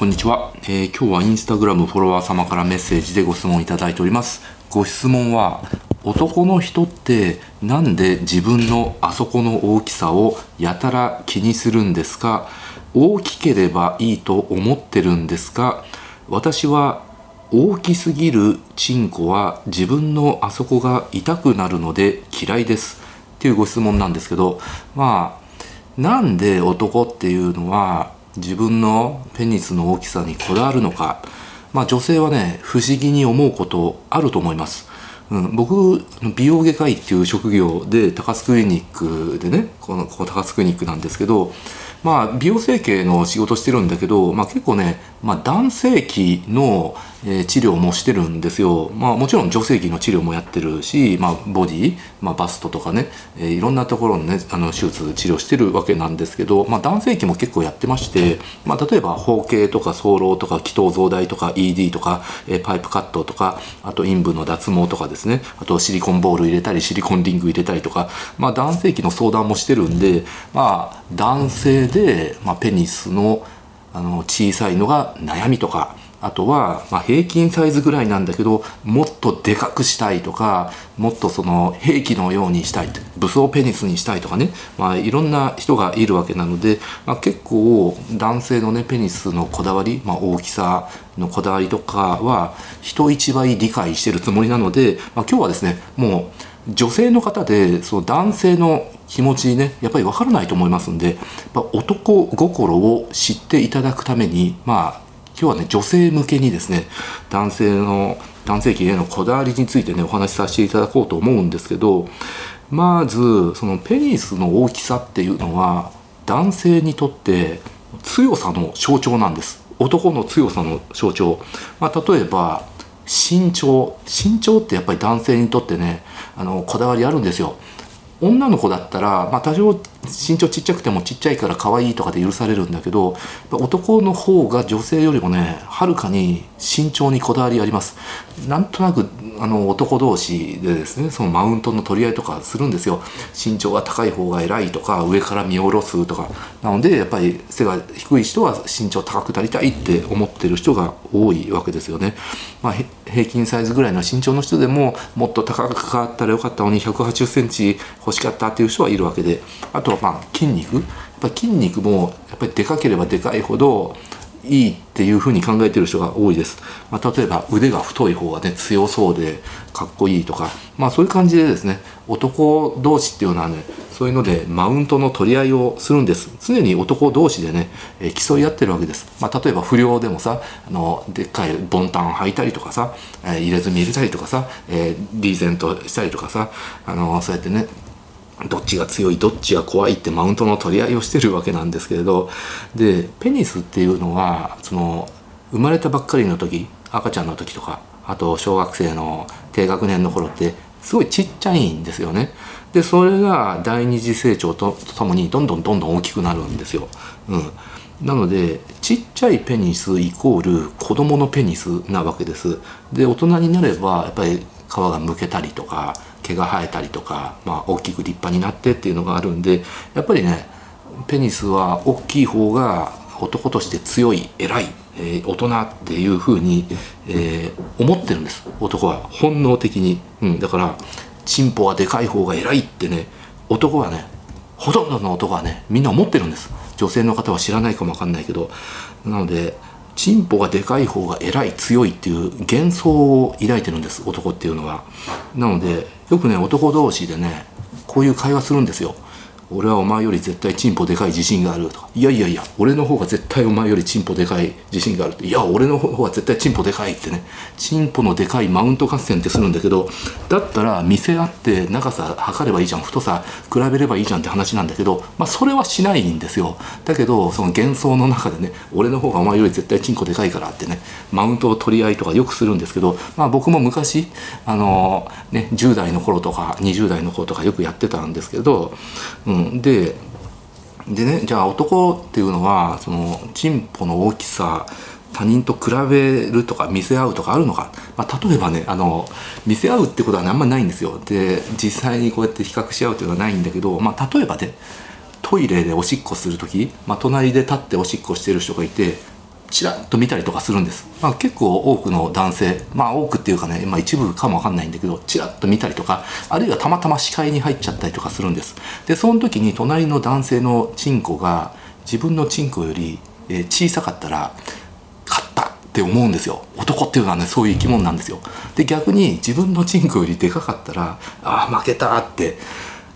こんにちは、えー、今日はインスタグラムフォロワー様からメッセージでご質問いただいております。ご質問は男の人ってなんで自分のあそこの大きさをやたら気にするんですか？大きければいいと思ってるんですか？私は大きすぎるチンコは自分のあそこが痛くなるので嫌いです。っていうご質問なんですけどまあなんで男っていうのは自分のペニスの大きさにこだわるのか。まあ女性はね不思議に思うことあると思います。うん、僕美容外科医っていう職業で高須クリニックでねこのここ高須クリニックなんですけどまあ美容整形の仕事してるんだけど、まあ、結構ね、まあ、男性器のえー、治療もしてるんですよ、まあ、もちろん女性器の治療もやってるし、まあ、ボディ、まあ、バストとかね、えー、いろんなところの,、ね、あの手術治療してるわけなんですけど、まあ、男性器も結構やってまして、まあ、例えば包茎とか早漏とか気頭増大とか ED とか、えー、パイプカットとかあと陰部の脱毛とかですねあとシリコンボール入れたりシリコンリング入れたりとか、まあ、男性器の相談もしてるんで、まあ、男性で、まあ、ペニスのあの小さいのが悩みとかあとは、まあ、平均サイズぐらいなんだけどもっとでかくしたいとかもっとその兵器のようにしたい武装ペニスにしたいとかね、まあ、いろんな人がいるわけなので、まあ、結構男性のねペニスのこだわり、まあ、大きさのこだわりとかは人一倍理解してるつもりなので、まあ、今日はですねもう女性の方でその男性の気持ちね。やっぱり分からないと思いますんで男心を知っていただくためにまあ今日はね女性向けにですね男性の男性器へのこだわりについてねお話しさせていただこうと思うんですけどまずそのペニスの大きさっていうのは男性にとって強さの象徴なんです。男の強さの象徴、まあ、例えば身長。身長ってやっぱり男性にとってねあのこだわりあるんですよ。女の子だったら、まあ、多少身長ちっちゃくてもちっちゃいから可愛いとかで許されるんだけど男の方が女性よりもねはるかに身長にこだわりあります。なんとなくあの男同士でですねそのマウントの取り合いとかするんですよ。身長が高い方が偉いとか上から見下ろすとか。なのでやっぱり背が低い人は身長高くなりたいって思ってる人が多いわけですよね、まあ、平均サイズぐらいの身長の人でももっと高くかったらよかったのに1 8 0センチ欲しかったっていう人はいるわけで。あとはまあ筋肉？やっぱ筋肉もやっぱりでかければでかいほどいいっていうふうに考えてる人が多いです、まあ、例えば腕が太い方がね強そうでかっこいいとか。まあそういう感じでですね男同士っていうのはねそういうのでマウントの取り合いをするんです。常に男同士でね、え、競い合ってるわけです、まあ、例えば不良でもさあのでっかいボンタン履いたりとかさ、え、入れ墨入れたりとかさ、え、リーゼントしたりとかさあのそうやってねどっちが強いどっちが怖いってマウントの取り合いをしてるわけなんですけれどでペニスっていうのはその生まれたばっかりの時赤ちゃんの時とかあと小学生の低学年の頃ってすごいちっちゃいんですよね。でそれが第二次成長とともにどんどんどんどん大きくなるんですよ。うん、なのでちっちゃいペニスイコール子供のペニスなわけです。で大人になればやっぱり皮がむけたりとか毛が生えたりとか、まあ、大きく立派になってっていうのがあるんでやっぱりねペニスは大きい方が男として強い偉い、えー、大人っていうふうに、えー、思ってるんです。男は本能的に、うん、だからチンポはでかい方が偉いってね男はねほとんどの男はねみんな思ってるんです。女性の方は知らないかもわかんないけど。なのでチンポがでかい方が偉い強いっていう幻想を抱いてるんです男っていうのは。なのでよくね男同士でねこういう会話するんですよ。俺はお前より絶対チンポでかい自信があるとか。いやいやいや俺の方が絶対お前よりチンポでかい自信があるいや俺の方が絶対チンポでかいってね。チンポのでかいマウント合戦ってするんだけどだったら見せ合って長さ測ればいいじゃん。太さ比べればいいじゃんって話なんだけどまあそれはしないんですよ。だけどその幻想の中でね俺の方がお前より絶対チンコでかいからってねマウントを取り合いとかよくするんですけどまあ僕も昔あのね10代の頃とか20代の頃とかよくやってたんですけどうんででねじゃあ男っていうのはそのチンポの大きさ他人と比べるとか見せ合うとかあるのか、まあ、例えばねあの見せ合うってことはあんまりないんですよ。で実際にこうやって比較し合うっていうのはないんだけど、まあ、例えばねトイレでおしっこする時、まあ、隣で立っておしっこしてる人がいてちらっと見たりとかするんです、まあ、結構多くの男性まあ多くっていうかね、まあ、一部かもわかんないんだけどちらっと見たりとかあるいはたまたま視界に入っちゃったりとかするんです。でその時に隣の男性のチンコが自分のチンコより小さかったら勝ったって思うんですよ。男っていうのはねそういう生き物なんですよ。で逆に自分のチンコよりでかかったらああ負けたって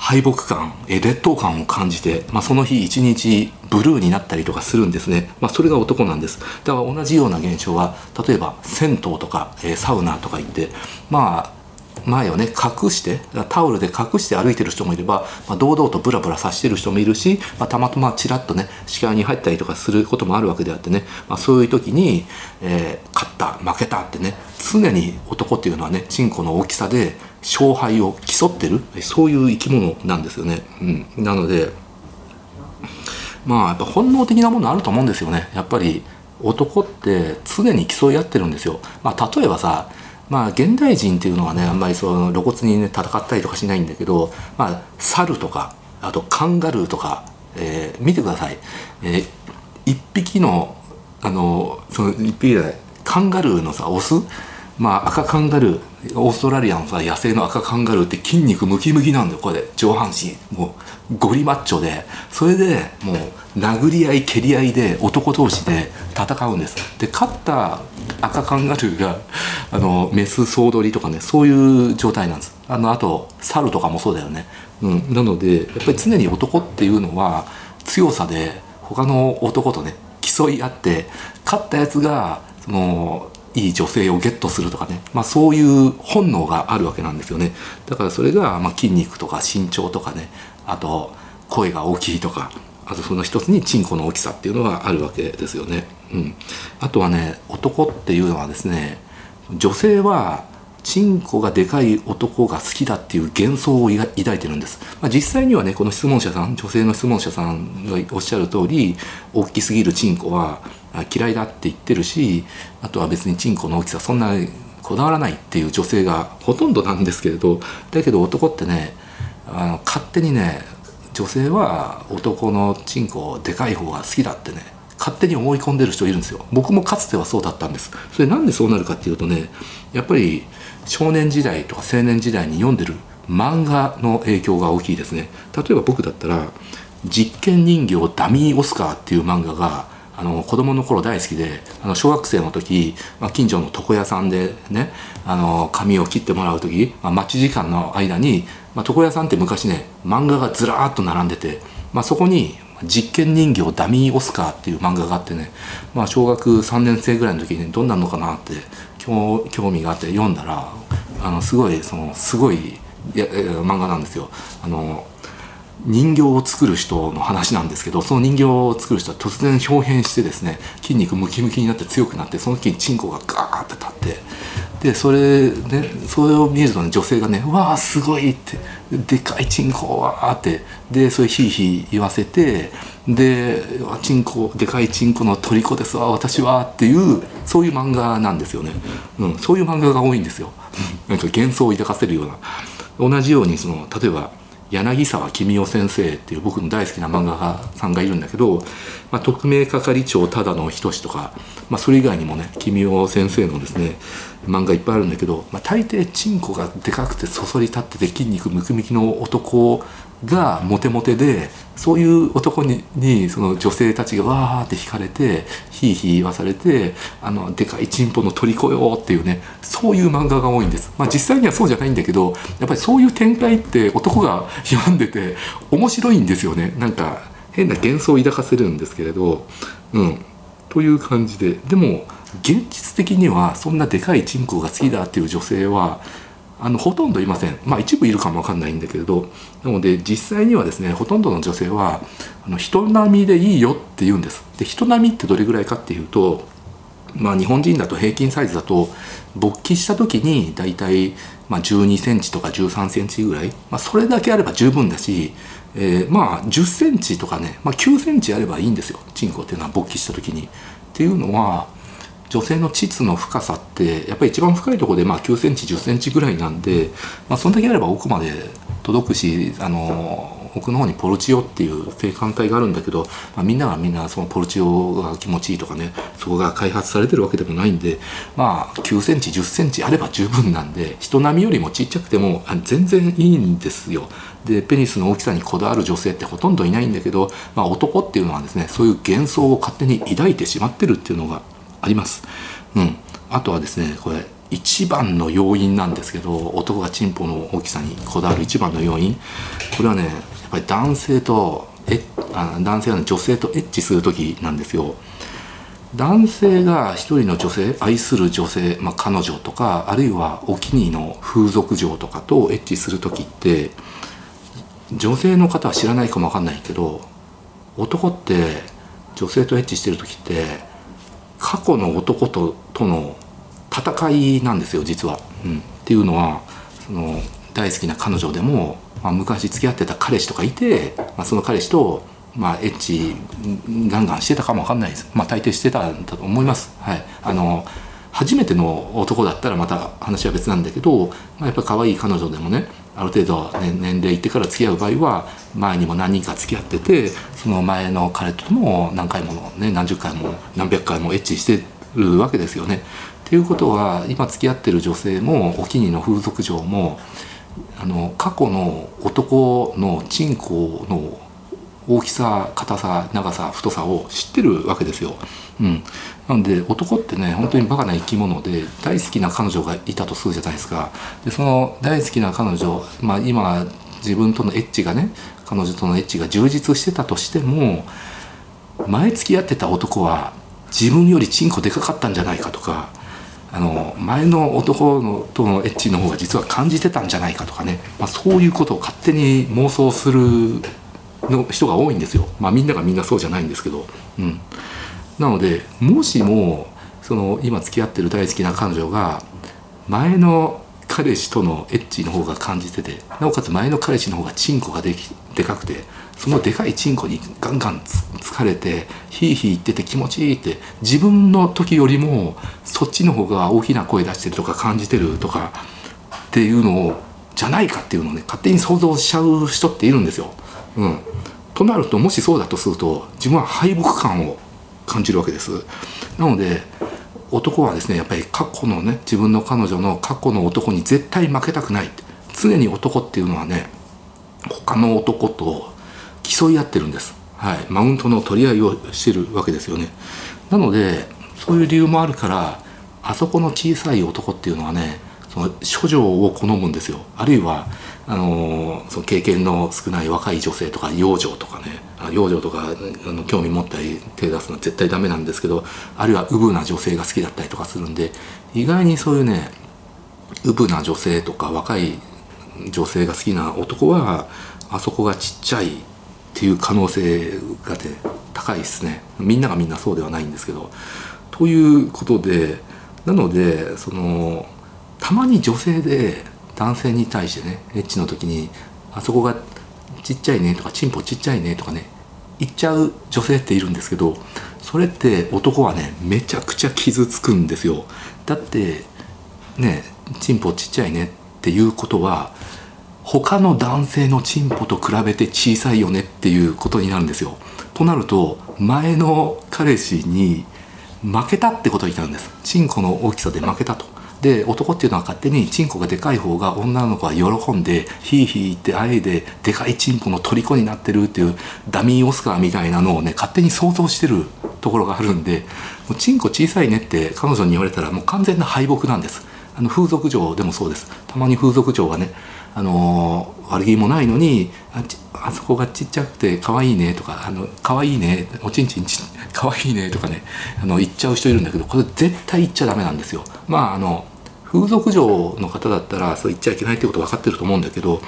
敗北感え劣等感を感じて、まあ、その日一日ブルーになったりとかするんですね、まあ、それが男なんです。だから同じような現象は例えば銭湯とか、え、サウナとか行ってまあ前をね隠してタオルで隠して歩いてる人もいれば、まあ、堂々とブラブラさしてる人もいるし、まあ、たまたまちらっとね視界に入ったりとかすることもあるわけであってね、まあ、そういう時に、えー、勝った負けたってね常に男っていうのはねチンコの大きさで勝敗を競ってる？そういう生き物なんですよね。うん、なのでまあやっぱ本能的なものあると思うんですよね。やっぱり男って常に競い合ってるんですよ。まあ、例えばさまあ現代人っていうのはねあんまりその露骨にね戦ったりとかしないんだけど、まあ、猿とかあとカンガルーとか、えー、見てください、えー、一匹のあのその一匹じゃないカンガルーのさオスまあ赤カンガルーオーストラリアのさ野生の赤カンガルーって筋肉ムキムキなんだよこれ。上半身。もうゴリマッチョで。それでもう殴り合い蹴り合いで男同士で戦うんです。で勝った赤カンガルーがあのメス総取りとかねそういう状態なんです。あのあと猿とかもそうだよね、うん、なのでやっぱり常に男っていうのは強さで他の男とね競い合って勝ったやつがそのいい女性をゲットするとかね、まあ、そういう本能があるわけなんですよね。だからそれがま筋肉とか身長とかね。あと声が大きいとか。あとその一つにチンコの大きさっていうのがあるわけですよね、うん、あとはね男っていうのはですね女性はチンコがでかい男が好きだっていう幻想を抱いてるんです、まあ、実際にはねこの質問者さん女性の質問者さんがおっしゃる通り大きすぎるチンコは嫌いだって言ってるしあとは別にチンコの大きさそんなこだわらないっていう女性がほとんどなんですけれどだけど男ってねあの勝手にね女性は男のチンコでかい方が好きだってね勝手に思い込んでる人いるんですよ。僕もかつてはそうだったんです。それなんでそうなるかっていうとねやっぱり少年時代とか青年時代に読んでる漫画の影響が大きいですね。例えば僕だったら「実験人形ダミーオスカー」っていう漫画があの子供の頃大好きであの小学生の時、まあ、近所の床屋さんでねあの髪を切ってもらう時、まあ、待ち時間の間に、まあ、床屋さんって昔ね漫画がずらーっと並んでて、まあ、そこに実験人形ダミーオスカーっていう漫画があってね、まあ、小学3年生ぐらいの時にどんなのかなって興味があって読んだらあのすごいそのすごいや漫画なんですよ。あの人形を作る人の話なんですけどその人形を作る人は突然表変してですね筋肉ムキムキになって強くなってその時にチンコがガーって立ってでそれねそれを見るとね女性がね「わーすごい!」って「でかいチンコは」ってでそれヒーヒー言わせてで「チンコでかいチンコの虜ですわ私は」っていうそういう漫画なんですよね、うん、そういう漫画が多いんですよ。なんか幻想を抱かせるような。同じようにその例えば柳沢君夫先生っていう僕の大好きな漫画家さんがいるんだけど、まあ、特命係長ただの仁とか、まあ、それ以外にもね君夫先生のですね漫画いっぱいあるんだけど、まあ、大抵チンコがでかくてそそり立ってて筋肉ムキムキの男がモテモテでそういう男ににその女性たちがわーって惹かれてひいひい言わされてあのでかいチンポの虜よっていうねそういう漫画が多いんです、まあ、実際にはそうじゃないんだけどやっぱりそういう展開って男が読んでて面白いんですよね。なんか変な幻想を抱かせるんですけれどうん。という感じで。でも現実的にはそんなでかいチンコが好きだっていう女性はあのほとんどいません。まあ一部いるかもわかんないんだけれどなので実際にはですねほとんどの女性はあの人並みでいいよって言うんです。で人並みってどれぐらいかっていうとまあ日本人だと平均サイズだと勃起した時に大体まあ12センチとか13センチぐらい、まあ、それだけあれば十分だし、えー、まあ10センチとかね、まあ、9センチあればいいんですよ。チンコっていうのは勃起した時に。っていうのは女性の膣の深さってやっぱり一番深いところでまあ9センチ10センチぐらいなんで、まあ、そんだけあれば奥まで届くしあの奥の方にポルチオっていう生還体があるんだけど、まあ、みんながみんなそのポルチオが気持ちいいとかねそこが開発されてるわけでもないんでまあ9センチ10センチあれば十分なんで人並みよりもちっちゃくても全然いいんですよ。でペニスの大きさにこだわる女性ってほとんどいないんだけど、まあ、男っていうのはですねそういう幻想を勝手に抱いてしまってるっていうのがあります。うん、あとはですねこれ一番の要因なんですけど男がチンポの大きさにこだわる一番の要因。これはねやっぱり男性とえあ男性は、女性とエッチする時なんですよ。男性が一人の女性愛する女性、まあ、彼女とかあるいはお気に入りの風俗嬢とかとエッチする時って女性の方は知らないかもわかんないけど男って女性とエッチしてる時って過去の男ととの戦いなんですよ実は。うん、っていうのはその大好きな彼女でもまあ、昔付き合ってた彼氏とかいて、まあ、その彼氏と、まあ、エッチガンガンしてたかも分かんないです、まあ、大抵してたんだと思います。はい、あの初めての男だったらまた話は別なんだけど、まあ、やっぱり可愛い彼女でもねある程度、ね、年齢いってから付き合う場合は前にも何人か付き合っててその前の彼とも何回も、ね、何十回も何百回もエッチしてるわけですよね。っていうことは今付き合ってる女性もお気に入りの風俗嬢もあの過去の男のチンコの大きさ硬さ長さ太さを知ってるわけですよ。うん、なので男ってね本当にバカな生き物で大好きな彼女がいたとするじゃないですか。でその大好きな彼女、まあ、今自分とのエッチがね彼女とのエッチが充実してたとしても前付き合ってた男は自分よりチンコでかかったんじゃないかとかあの前の男のとのエッチの方が実は感じてたんじゃないかとかね、まあ、そういうことを勝手に妄想するの人が多いんですよ。まあ、みんながみんなそうじゃないんですけど、うん、なのでもしもその今付き合ってる大好きな彼女が前の彼氏とのエッチの方が感じててなおかつ前の彼氏の方がチンコができでかくてそのでかいチンコにガンガン疲れてヒーヒー言ってて気持ちいいって自分の時よりもそっちの方が大きな声出してるとか感じてるとかっていうのをじゃないかっていうのをね勝手に想像しちゃう人っているんですよ。うん、となるともしそうだとすると自分は敗北感を感じるわけです。なので男はですねやっぱり過去のね自分の彼女の過去の男に絶対負けたくない。常に男っていうのはね他の男と競い合ってるんです、はい、マウントの取り合いをしてるわけですよね。なのでそういう理由もあるからあそこの小さい男っていうのはねその処女を好むんですよ。あるいはあのその経験の少ない若い女性とか養女とかね。養女とかあの興味持ったり手出すのは絶対ダメなんですけどあるいはウブな女性が好きだったりとかするんで意外にそういうねウブな女性とか若い女性が好きな男はあそこがちっちゃいっていう可能性が、ね、高いですね。みんながみんなそうではないんですけど。ということでなのでそのたまに女性で男性に対してねエッチの時にあそこがちっちゃいねとかチンポちっちゃいねとかね言っちゃう女性っているんですけどそれって男はねめちゃくちゃ傷つくんですよだってねチンポちっちゃいねっていうことは他の男性のチンポと比べて小さいよねっていうことになるんですよ。となると前の彼氏に負けたってことになるんです。チンコの大きさで負けたと。で男っていうのは勝手にチンコがでかい方が女の子は喜んでヒーヒーってあえででかいチンコの虜になってるっていうダミーオスカーみたいなのをね勝手に想像してるところがあるんでもうチンコ小さいねって彼女に言われたらもう完全な敗北なんです。あの風俗嬢でもそうですたまに風俗嬢はねあの悪気もないのにああそこがちっちゃくて可愛いねとかあの可愛いねおちんちんち 可愛いねとかねあの言っちゃう人いるんだけどこれ絶対言っちゃダメなんですよ。まああの風俗嬢の方だったらそう言っちゃいけないってこと分かってると思うんだけど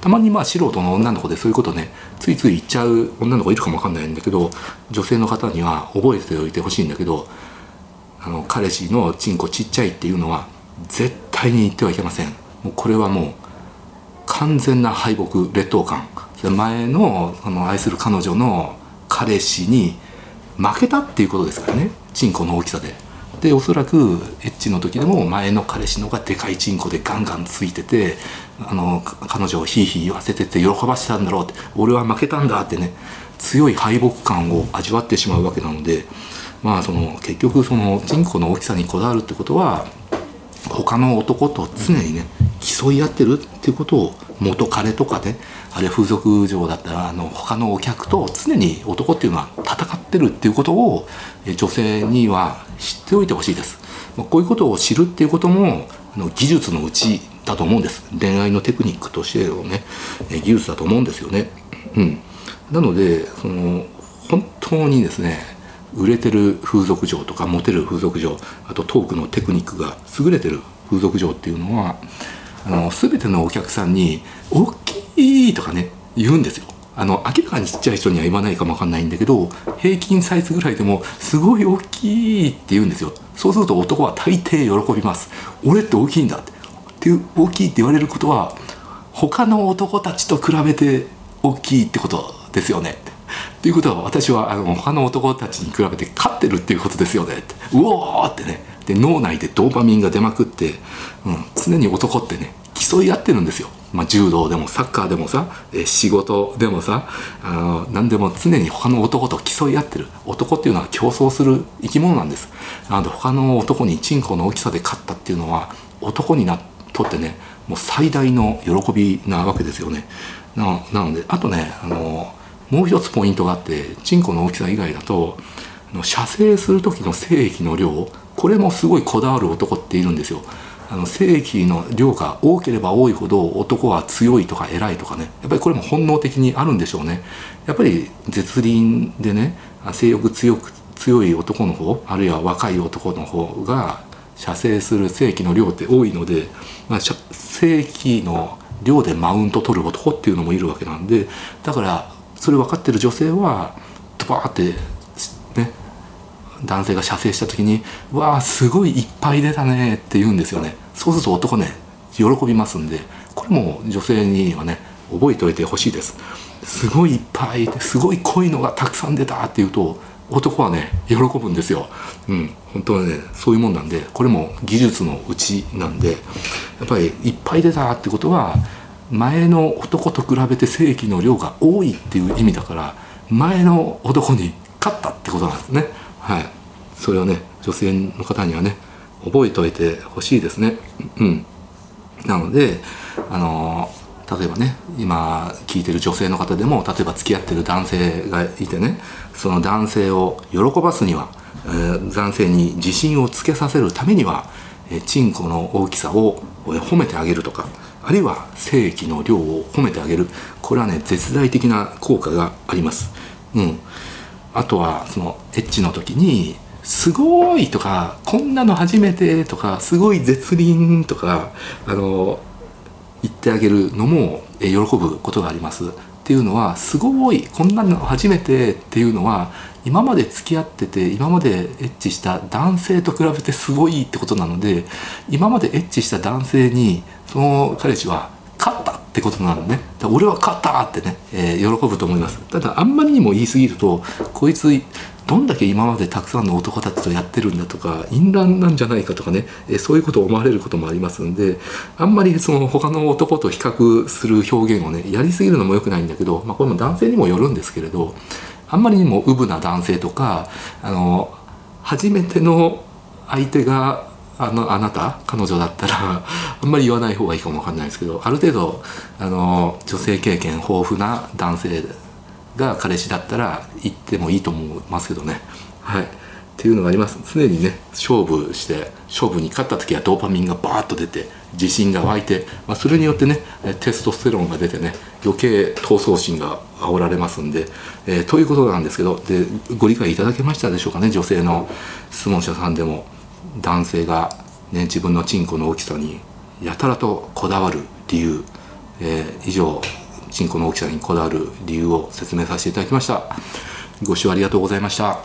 たまにまあ素人の女の子でそういうことねついつい言っちゃう女の子いるかも分かんないんだけど女性の方には覚えておいてほしいんだけどあの彼氏のチンコちっちゃいっていうのは絶対に言ってはいけません。もうこれはもう完全な敗北劣等感前のその愛する彼女の彼氏に負けたっていうことですからねチンコの大きさででおそらくエッチの時でも前の彼氏のがでかいチンコでガンガンついててあの彼女をヒーヒー言わせてて喜ばせたんだろうって俺は負けたんだってね強い敗北感を味わってしまうわけなのでまあその結局そのチンコの大きさにこだわるってことは他の男と常にね競い合ってるっていうことを元彼とかねあるいは風俗嬢だったらあの他のお客と常に男っていうのは戦ってるっていうことを女性には知っておいてほしいです。まあこういうことを知るっていうこともあの技術のうちだと思うんです恋愛のテクニックとしてのね技術だと思うんですよね。うん、なのでその本当にですね売れてる風俗嬢とかモテる風俗嬢あとトークのテクニックが優れてる風俗嬢っていうのはあの全てのお客さんに「大きい!」とかね言うんですよ。あの明らかにちっちゃい人には言わないかもわかんないんだけど平均サイズぐらいでもすごい大きいって言うんですよ。そうすると男は大抵喜びます。俺って大きいんだって。って大きいって言われることは他の男たちと比べて大きいってことですよね。っていうことは私はあの他の男たちに比べて勝ってるっていうことですよね。ってうおーってね。で脳内でドーパミンが出まくって、うん、常に男ってね競い合ってるんですよ、まあ、柔道でもサッカーでもさえ仕事でもさあの何でも常に他の男と競い合ってる。男っていうのは競争する生き物なんです。なので他の男にチンコの大きさで勝ったっていうのは男になとってねもう最大の喜びなわけですよね。なのであとねあのもう一つポイントがあってチンコの大きさ以外だと射精する時の精液の量これもすごいこだわる男っているんですよ。あの精液の量が多ければ多いほど男は強いとか偉いとかね。やっぱりこれも本能的にあるんでしょうね。やっぱり絶倫でね性欲強く強い男の方あるいは若い男の方が射精する精液の量って多いので、まあ、精液の量でマウント取る男っていうのもいるわけなんでだからそれ分かってる女性はドバーってね男性が射精した時に「わあすごいいっぱい出たね」って言うんですよね。そうすると男ね喜びますんでこれも女性にはね覚えておいてほしいです。すごいいっぱいすごい濃いのがたくさん出たっていうと男はね喜ぶんですよ。うん本当はねそういうもんなんでこれも技術のうちなんでやっぱりいっぱい出たってことは前の男と比べて正規の量が多いっていう意味だから前の男に勝ったってことなんですね。はい。それをね女性の方にはね覚えておいてほしいですね。うん。なのであの例えばね今聞いてる女性の方でも例えば付き合ってる男性がいてねその男性を喜ばすには、えー、男性に自信をつけさせるためには、えー、チンコの大きさを褒めてあげるとかあるいは精液の量を褒めてあげる。これはね絶大的な効果があります。うん、あとはそのエッチの時に「すごい!」とか「こんなの初めて!」とか「すごい絶倫!」とかあの言ってあげるのも喜ぶことがあります。っていうのはすごいこんなの初めてっていうのは今まで付き合ってて今までエッチした男性と比べてすごいってことなので今までエッチした男性にその彼氏はってことなのね。俺は勝ったってね、えー、喜ぶと思います。ただあんまりにも言い過ぎるとこいつどんだけ今までたくさんの男たちとやってるんだとか淫乱なんじゃないかとかね、えー、そういうことを思われることもありますんであんまりその他の男と比較する表現をねやりすぎるのも良くないんだけど、まあ、これも男性にもよるんですけれどあんまりにもウブな男性とかあの初めての相手があのあなた？彼女だったら あんまり言わない方がいいかもわかんないですけどある程度あの女性経験豊富な男性が彼氏だったら言ってもいいと思いますけどね。はいっていうのがあります常にね勝負して勝負に勝った時はドーパミンがバーッと出て自信が湧いて、まあ、それによってねテストステロンが出てね余計闘争心が煽られますんで、えー、ということなんですけどでご理解いただけましたでしょうかね？女性の質問者さんでも。男性が、ね、自分のチンコの大きさにやたらとこだわる理由、えー、以上チンコの大きさにこだわる理由を説明させていただきました。ご視聴ありがとうございました。